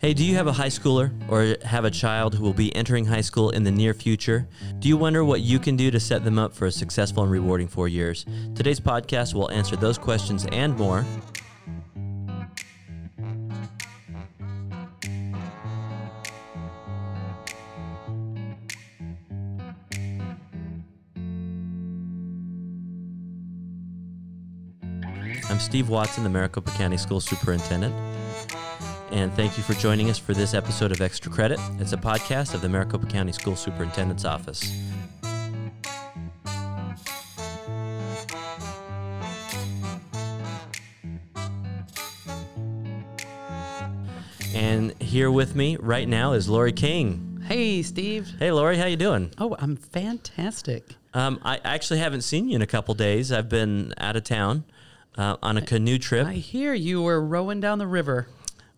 Hey, do you have a high schooler or have a child who will be entering high school in the near future? Do you wonder what you can do to set them up for a successful and rewarding four years? Today's podcast will answer those questions and more. I'm Steve Watson, the Maricopa County School Superintendent. And thank you for joining us for this episode of Extra Credit. It's a podcast of the Maricopa County School Superintendent's Office. And here with me right now is Lori King. Hey, Steve. Hey, Lori, how you doing? Oh, I'm fantastic. Um, I actually haven't seen you in a couple days. I've been out of town uh, on a canoe trip. I hear you were rowing down the river.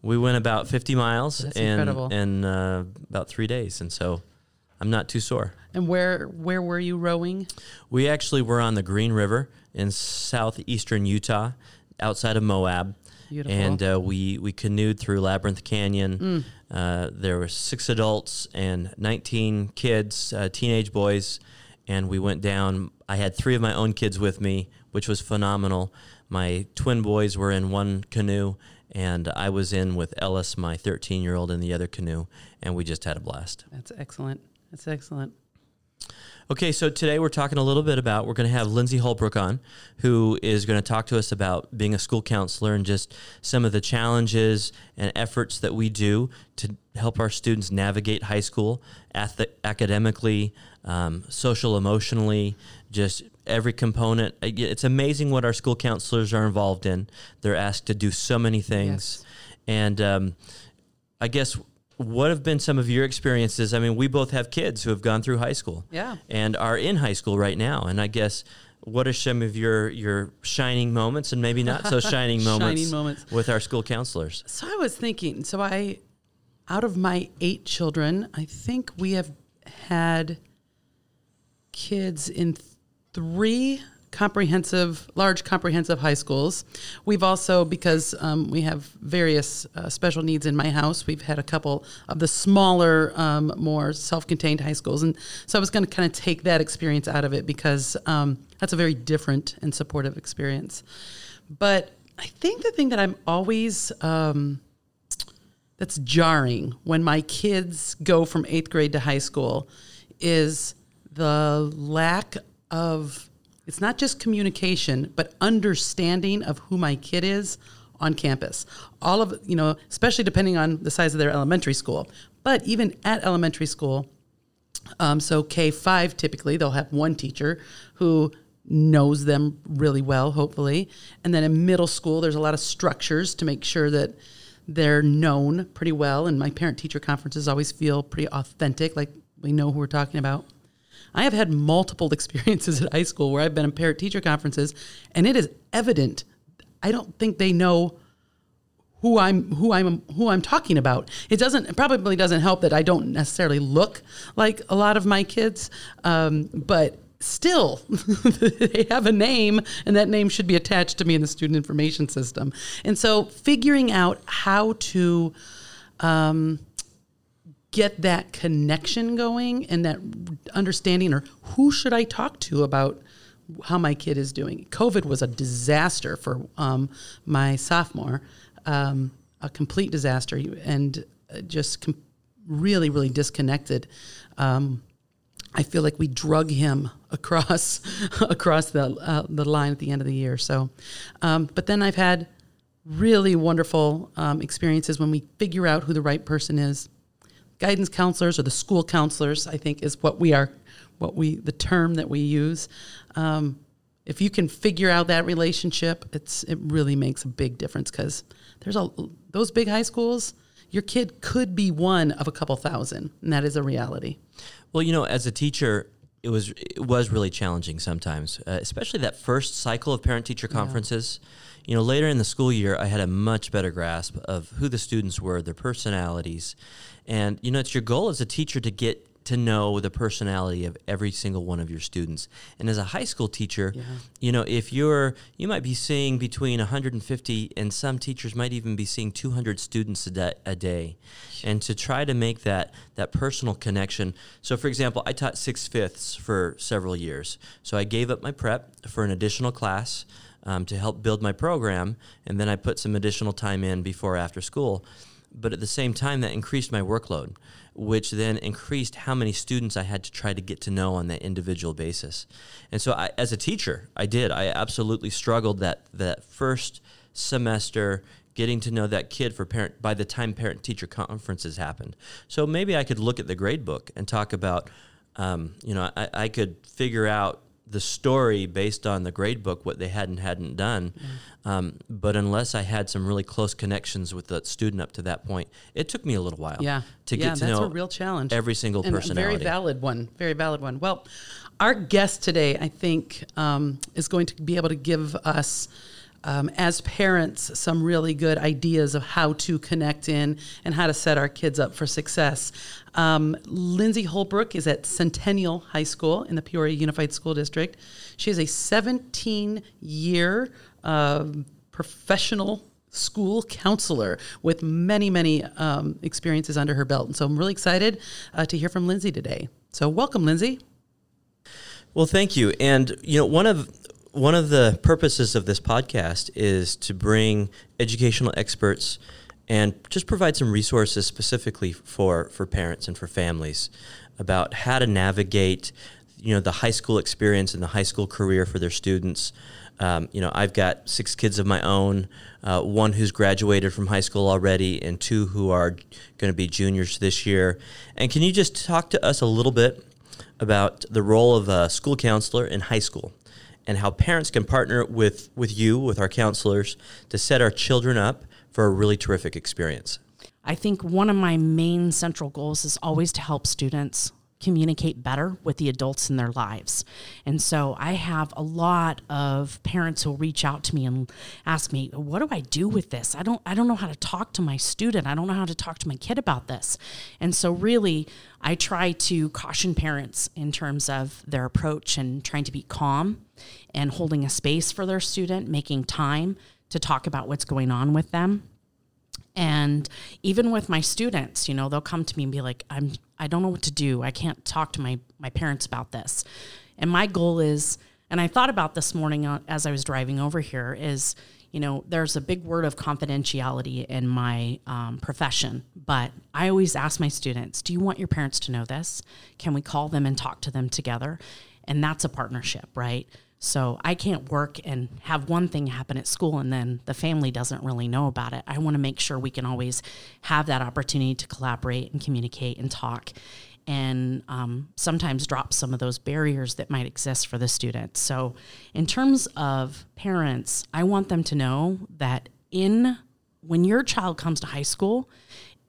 We went about 50 miles That's in, incredible. in uh, about three days, and so I'm not too sore. And where where were you rowing? We actually were on the Green River in southeastern Utah, outside of Moab. Beautiful. And uh, we, we canoed through Labyrinth Canyon. Mm. Uh, there were six adults and 19 kids, uh, teenage boys, and we went down. I had three of my own kids with me, which was phenomenal. My twin boys were in one canoe, and I was in with Ellis, my 13 year old, in the other canoe, and we just had a blast. That's excellent. That's excellent. Okay, so today we're talking a little bit about, we're going to have Lindsay Holbrook on, who is going to talk to us about being a school counselor and just some of the challenges and efforts that we do to help our students navigate high school ath- academically, um, social, emotionally, just every component. It's amazing what our school counselors are involved in. They're asked to do so many things. And um, I guess what have been some of your experiences? I mean, we both have kids who have gone through high school Yeah. and are in high school right now. And I guess what are some of your your shining moments and maybe not so shining moments, Shining moments. with our school counselors? So I was thinking, so I out of my 8 children, I think we have had kids in th- 3 comprehensive large comprehensive high schools. We've also because um, we have various uh, special needs in my house we've had a couple of the smaller um, more self-contained high schools. And so i was going to kind of take that experience out of it because um, that's a very different and supportive experience. But i think the thing that i'm always um, that's jarring when my kids go from eighth grade to high school is the lack of it's not just communication but understanding of who my kid is on campus all of you know especially depending on the size of their elementary school but even at elementary school um, so K5 typically they'll have one teacher who knows them really well, hopefully. And then in middle school, there's a lot of structures to make sure that they're known pretty well. And my parent teacher conferences always feel pretty authentic, like we know who we're talking about. I have had multiple experiences at high school where I've been in parent teacher conferences, and it is evident. I don't think they know who I'm who I'm who I'm talking about. It doesn't it probably doesn't help that I don't necessarily look like a lot of my kids, um, but still they have a name and that name should be attached to me in the student information system. And so figuring out how to um, get that connection going and that understanding or who should I talk to about how my kid is doing. COVID was a disaster for um, my sophomore, um, a complete disaster, and uh, just com- really, really disconnected. Um, I feel like we drug him across across the uh, the line at the end of the year. So, um, but then I've had really wonderful um, experiences when we figure out who the right person is. Guidance counselors or the school counselors, I think, is what we are, what we the term that we use. Um, if you can figure out that relationship, it's it really makes a big difference because there's a those big high schools. Your kid could be one of a couple thousand, and that is a reality. Well, you know, as a teacher, it was it was really challenging sometimes, uh, especially that first cycle of parent teacher conferences. You know, later in the school year, I had a much better grasp of who the students were, their personalities, and you know, it's your goal as a teacher to get to know the personality of every single one of your students. And as a high school teacher, Yeah. you know, if you're, you might be seeing between 150 and some teachers might even be seeing 200 students a day, a day. And to try to make that, that personal connection. So, for example, I taught six fifths for several years. So I gave up my prep for an additional class um, to help build my program. And then I put some additional time in before after school. But at the same time, that increased my workload, which then increased how many students I had to try to get to know on that individual basis. And so, I, as a teacher, I did. I absolutely struggled that that first semester getting to know that kid for parent by the time parent teacher conferences happened. So maybe I could look at the grade book and talk about, um, you know, I, I could figure out the story based on the grade book what they hadn't hadn't done um, but unless i had some really close connections with the student up to that point it took me a little while Yeah. to yeah, get to that's know a real challenge. every single and personality A very valid one. Very valid one. Well, our guest today, I think, um, is going to be able to give us. Um, as parents, some really good ideas of how to connect in and how to set our kids up for success. Um, Lindsay Holbrook is at Centennial High School in the Peoria Unified School District. She is a 17 year um professional school counselor with many, many um, experiences under her belt. And so I'm really excited uh, to hear from Lindsay today. So, welcome, Lindsay. Well, thank you. And you know, one of one of the purposes of this podcast is to bring educational experts and just provide some resources specifically for for parents and for families about how to navigate you know the high school experience and the high school career for their students. Um, you know, I've got six kids of my own, uh, one who's graduated from high school already, and two who are going to be juniors this year. And can you just talk to us a little bit about the role of a school counselor in high school and how parents can partner with, with you, with our counselors, to set our children up for a really terrific experience? I think one of my main central goals is always to help students communicate better with the adults in their lives. And so I have a lot of parents who reach out to me and ask me, "What do I do with this? I don't I don't know how to talk to my student. I don't know how to talk to my kid about this." And so really I try to caution parents in terms of their approach and trying to be calm and holding a space for their student, making time to talk about what's going on with them and even with my students you know they'll come to me and be like i'm i don't know what to do. I can't talk to my my parents about this. And my goal is and i thought about this morning uh, as i was driving over here is you know there's a big word of confidentiality in my um, profession but i always ask my students do you want your parents to know this? Can we call them and talk to them together? And that's a partnership right so I can't work and have one thing happen at school and then the family doesn't really know about it. I want to make sure we can always have that opportunity to collaborate and communicate and talk and um, sometimes drop some of those barriers that might exist for the students. So, in terms of parents, I want them to know that in when your child comes to high school,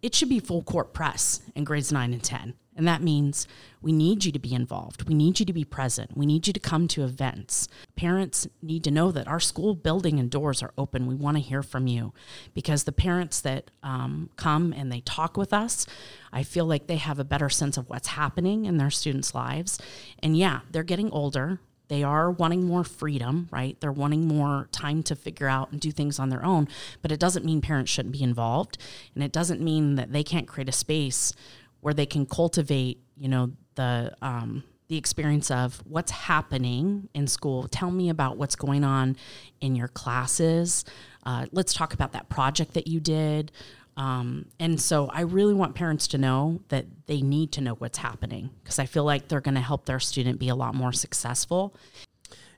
it should be full court press in grades 9 and 10. And that means we need you to be involved. We need you to be present. We need you to come to events. Parents need to know that our school building and doors are open. We want to hear from you because the parents that um, come and they talk with us, I feel like they have a better sense of what's happening in their students' lives. And yeah, they're getting older. They are wanting more freedom, right? They're wanting more time to figure out and do things on their own. But it doesn't mean parents shouldn't be involved. And it doesn't mean that they can't create a space where they can cultivate, you know, the um, the experience of what's happening in school. Tell me about what's going on in your classes. Uh, let's talk about that project that you did. Um, and so I really want parents to know that they need to know what's happening because I feel like they're going to help their student be a lot more successful.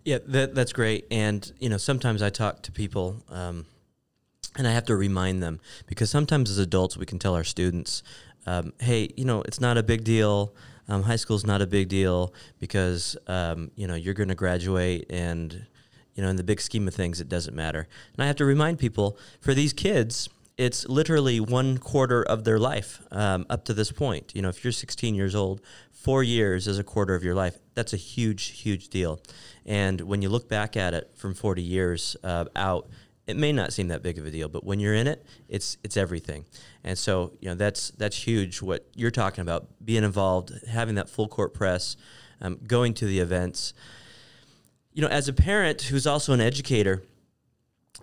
Yeah, that, that's great. And, you know, sometimes I talk to people um, and I have to remind them because sometimes as adults we can tell our students, um, hey, you know, it's not a big deal. Um, high school's not a big deal because, um, you know, you're going to graduate and, you know, in the big scheme of things, it doesn't matter. And I have to remind people for these kids, it's literally one quarter of their life um, up to this point. You know, if you're 16 years old, four years is a quarter of your life. That's a huge, huge deal. And when you look back at it from 40 years uh, out, it may not seem that big of a deal, but when you're in it, it's it's everything. And so, you know, that's that's huge. What you're talking about, being involved, having that full court press, um, going to the events. You know, as a parent who's also an educator,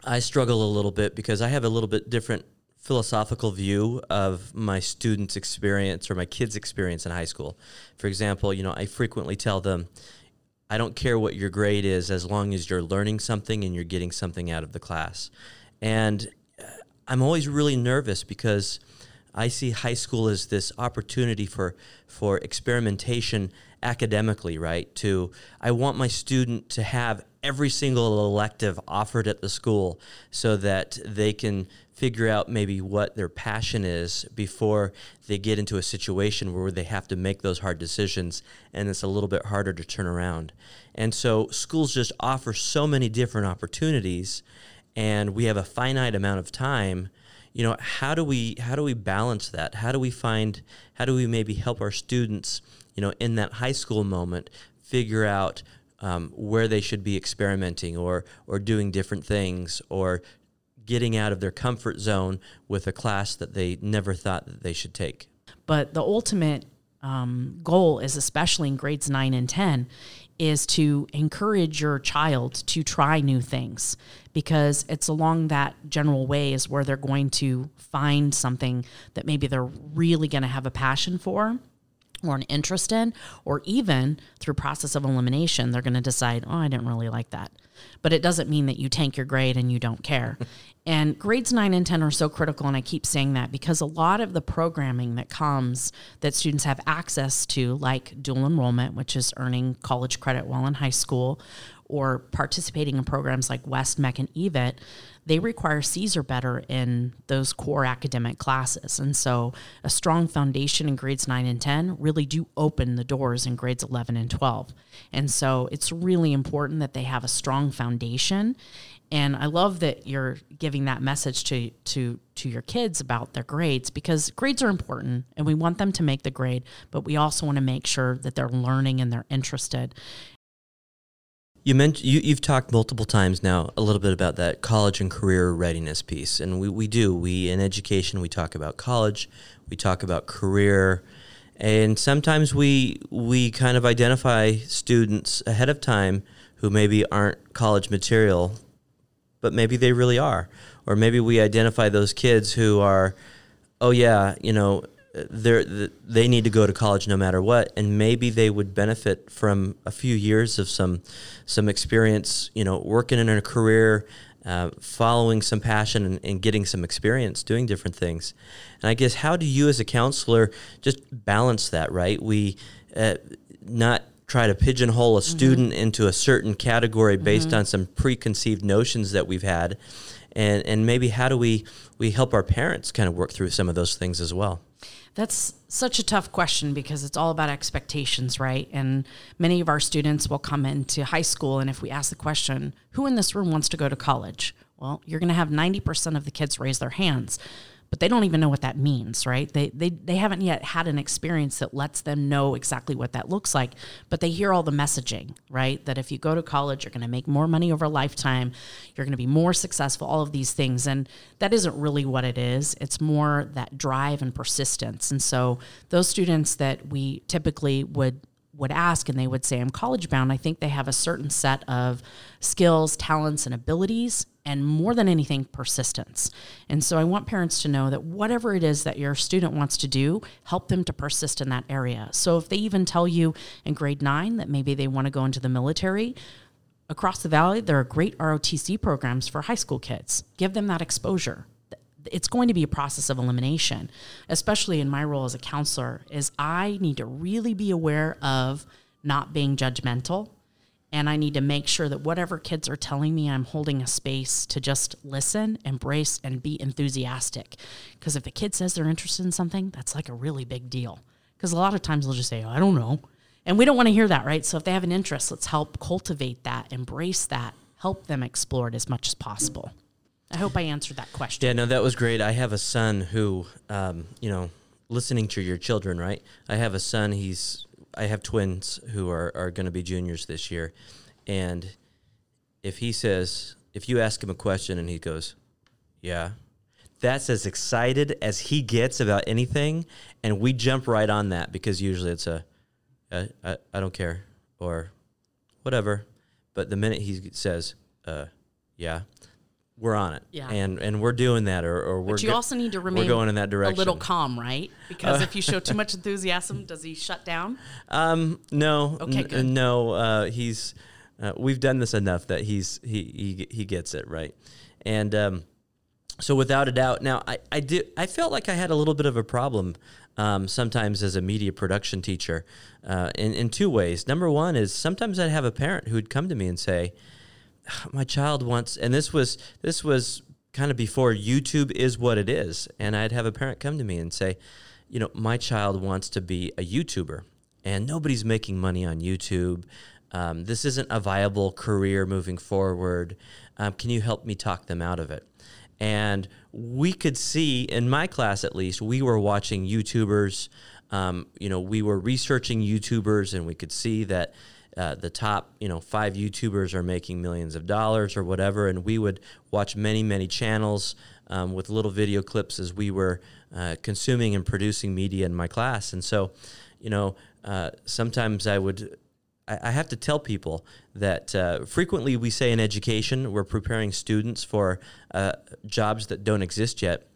I struggle a little bit because I have a little bit different philosophical view of my students' experience or my kids' experience in high school. For example, you know, I frequently tell them, I don't care what your grade is as long as you're learning something and you're getting something out of the class. And uh, I'm always really nervous because I see high school as this opportunity for for experimentation academically, right? To I want my student to have every single elective offered at the school so that they can figure out maybe what their passion is before they get into a situation where they have to make those hard decisions and it's a little bit harder to turn around. And so schools just offer so many different opportunities and we have a finite amount of time you know how do we how do we balance that how do we find how do we maybe help our students you know in that high school moment figure out um, where they should be experimenting or or doing different things or getting out of their comfort zone with a class that they never thought that they should take. But the ultimate um, goal is, especially in grades nine and 10, is to encourage your child to try new things because it's along that general way is where they're going to find something that maybe they're really going to have a passion for or an interest in, or even through process of elimination, they're going to decide, oh, I didn't really like that. But it doesn't mean that you tank your grade and you don't care. and grades nine and 10 are so critical. And I keep saying that because a lot of the programming that comes that students have access to, like dual enrollment, which is earning college credit while in high school, or participating in programs like West-MEC, and EVIT, they require C's or better in those core academic classes. And so a strong foundation in grades 9 and 10 really do open the doors in grades 11 and 12. And so it's really important that they have a strong foundation. And I love that you're giving that message to to to your kids about their grades because grades are important and we want them to make the grade, but we also want to make sure that they're learning and they're interested. You mentioned you, you've talked multiple times now a little bit about that college and career readiness piece, and we, we do. We in education we talk about college, we talk about career, and sometimes we we kind of identify students ahead of time who maybe aren't college material, but maybe they really are, or maybe we identify those kids who are, oh yeah, you know, they they need to go to college no matter what, and maybe they would benefit from a few years of some some experience, you know, working in a career, uh, following some passion, and, and, getting some experience doing different things. And I guess how do you, as a counselor, just balance that? Right, we uh, not try to pigeonhole a mm-hmm. student into a certain category based mm-hmm. on some preconceived notions that we've had and and maybe how do we we help our parents kind of work through some of those things as well that's such a tough question because it's all about expectations, right? And many of our students will come into high school, and if we ask the question, who in this room wants to go to college? Well, you're going to have 90% of the kids raise their hands but they don't even know what that means, right? They, they, they haven't yet had an experience that lets them know exactly what that looks like, but they hear all the messaging, right? That if you go to college, you're going to make more money over a lifetime, you're going to be more successful, all of these things. And that isn't really what it is. It's more that drive and persistence. And so those students that we typically would would ask and they would say, I'm college bound, I think they have a certain set of skills, talents, and abilities, and more than anything, persistence. And so I want parents to know that whatever it is that your student wants to do, help them to persist in that area. So if they even tell you in grade nine that maybe they want to go into the military, across the valley, there are great ROTC programs for high school kids. Give them that exposure it's going to be a process of elimination, especially in my role as a counselor, is I need to really be aware of not being judgmental. And I need to make sure that whatever kids are telling me, I'm holding a space to just listen, embrace, and be enthusiastic. Because if the kid says they're interested in something, that's like a really big deal. Because a lot of times they'll just say, oh, I don't know. And we don't want to hear that, right? So if they have an interest, let's help cultivate that, embrace that, help them explore it as much as possible. I hope I answered that question. Yeah, no, that was great. I have a son who, um, you know, listening to your children, right? I have a son. He's I have twins who are are going to be juniors this year, and if he says, if you ask him a question and he goes, "Yeah," that's as excited as he gets about anything, and we jump right on that because usually it's a, I, don't care or whatever. But the minute he says, uh, "Yeah," we're on it, Yeah. and and we're doing that, or, or we're But you go- also need to remain we're going in that direction. a little calm, right? Because if you show too much enthusiasm, does he shut down? Um, no, Okay, n- good. no. Uh, he's uh, we've done this enough that he's he he he gets it right, and um, so without a doubt, now I I did I felt like I had a little bit of a problem. Um, sometimes as a media production teacher, uh, in in two ways. Number one is sometimes I'd have a parent who'd come to me and say, my child wants and this was this was kind of before YouTube is what it is. And I'd have a parent come to me and say you know my child wants to be a YouTuber and nobody's making money on YouTube. Um, this isn't a viable career moving forward. Um, can you help me talk them out of it? And we could see in my class at least we were watching YouTubers. Um, you know we were researching YouTubers and we could see that uh, the top you know five YouTubers are making millions of dollars or whatever, and we would watch many many channels um, with little video clips as we were uh, consuming and producing media in my class, and so you know uh, sometimes I would. I I have to tell people that uh, frequently we say in education we're preparing students for uh, jobs that don't exist yet.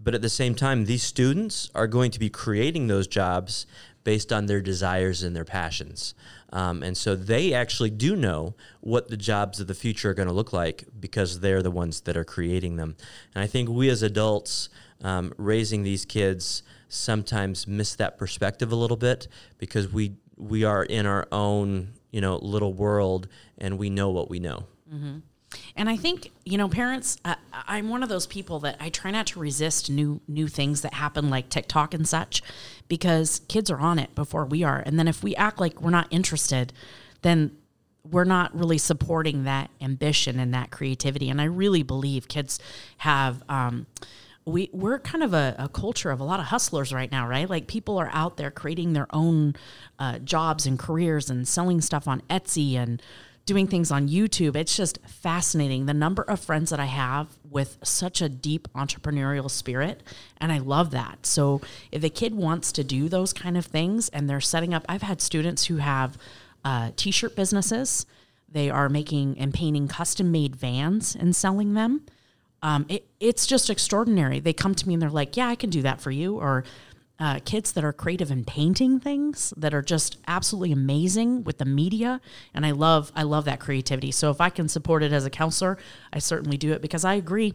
But at the same time, these students are going to be creating those jobs based on their desires and their passions. Um, and so they actually do know what the jobs of the future are going to look like because they're the ones that are creating them. And I think we as adults um, raising these kids sometimes miss that perspective a little bit because we we are in our own you know little world and we know what we know. And I think you know, parents. Uh, I'm one of those people that I try not to resist new new things that happen, like TikTok and such, because kids are on it before we are. And then if we act like we're not interested, then we're not really supporting that ambition and that creativity. And I really believe kids have. Um, we we're kind of a, a culture of a lot of hustlers right now, right? Like people are out there creating their own uh, jobs and careers and selling stuff on Etsy and doing things on YouTube. It's just fascinating the number of friends that I have with such a deep entrepreneurial spirit. And I love that. So if a kid wants to do those kind of things and they're setting up, I've had students who have uh, t shirt businesses, they are making and painting custom made vans and selling them. Um, it, it's just extraordinary. They come to me and they're like, Yeah, I can do that for you. Or uh, kids that are creative in painting things that are just absolutely amazing with the media. And i love i love that creativity. So if i can support it as a counselor i certainly do it because i agree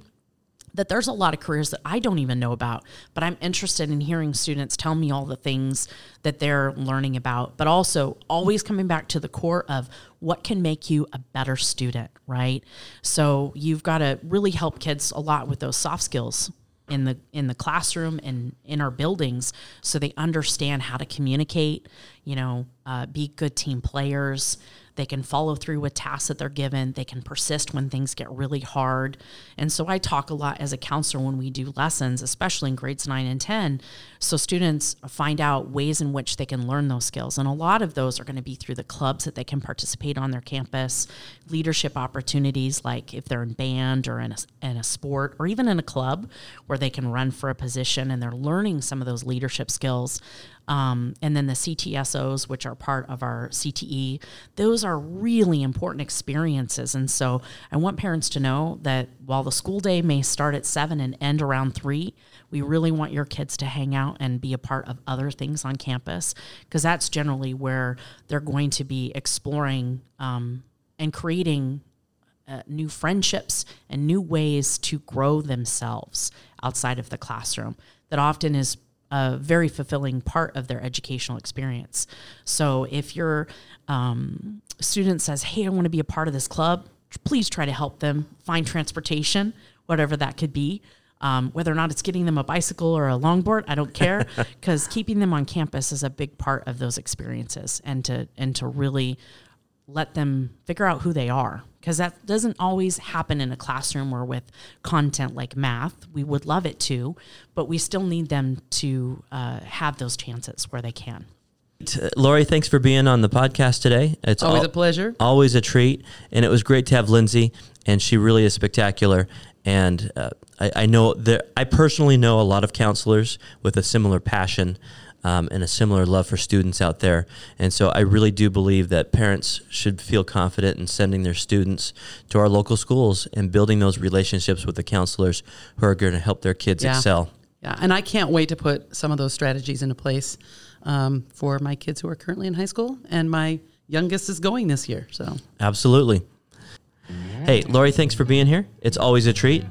that there's a lot of careers that I don't even know about, but I'm interested in hearing students tell me all the things that they're learning about, but also always coming back to the core of what can make you a better student, right? So you've got to really help kids a lot with those soft skills in the in the classroom and in our buildings so they understand how to communicate you know uh, be good team players they can follow through with tasks that they're given. They can persist when things get really hard. And so i talk a lot as a counselor when we do lessons especially in grades 9 and 10 so students find out ways in which they can learn those skills. And a lot of those are going to be through the clubs that they can participate on their campus leadership opportunities like if they're in band or in a, in a sport or even in a club where they can run for a position and they're learning some of those leadership skills um, and then the CTSOs, which are part of our CTE, those are really important experiences. And so I want parents to know that while the school day may start at seven and end around three, we really want your kids to hang out and be a part of other things on campus because that's generally where they're going to be exploring um, and creating uh, new friendships and new ways to grow themselves outside of the classroom that often is a very fulfilling part of their educational experience. So if your um, student says, Hey, I want to be a part of this club, please try to help them find transportation, whatever that could be. Um, whether or not it's getting them a bicycle or a longboard, I don't care, because keeping them on campus is a big part of those experiences, and to and to really let them figure out who they are because that doesn't always happen in a classroom or with content like math we would love it to but we still need them to uh, have those chances where they can Lori, thanks for being on the podcast today. It's Always al- a pleasure. always a treat, and it was great to have Lindsay, and she really is spectacular. And uh, I, I know that I personally know a lot of counselors with a similar passion um, and a similar love for students out there. And so I really do believe that parents should feel confident in sending their students to our local schools and building those relationships with the counselors who are going to help their kids Yeah. excel. Yeah, and I can't wait to put some of those strategies into place um, for my kids who are currently in high school, and my youngest is going this year. So, Absolutely. Hey, Lori, thanks for being here. It's always a treat.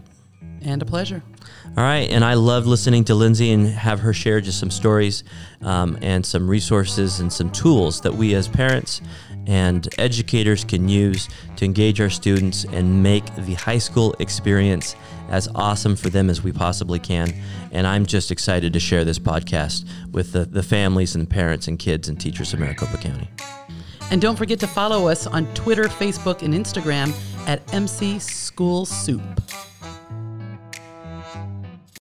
and a pleasure. All right, and I love listening to Lindsay and have her share just some stories um, and some resources and some tools that we as parents and educators can use to engage our students and make the high school experience as awesome for them as we possibly can. And I'm just excited to share this podcast with the, the families and parents and kids and teachers of Maricopa County. And don't forget to follow us on Twitter, Facebook, and Instagram at MC School Soup.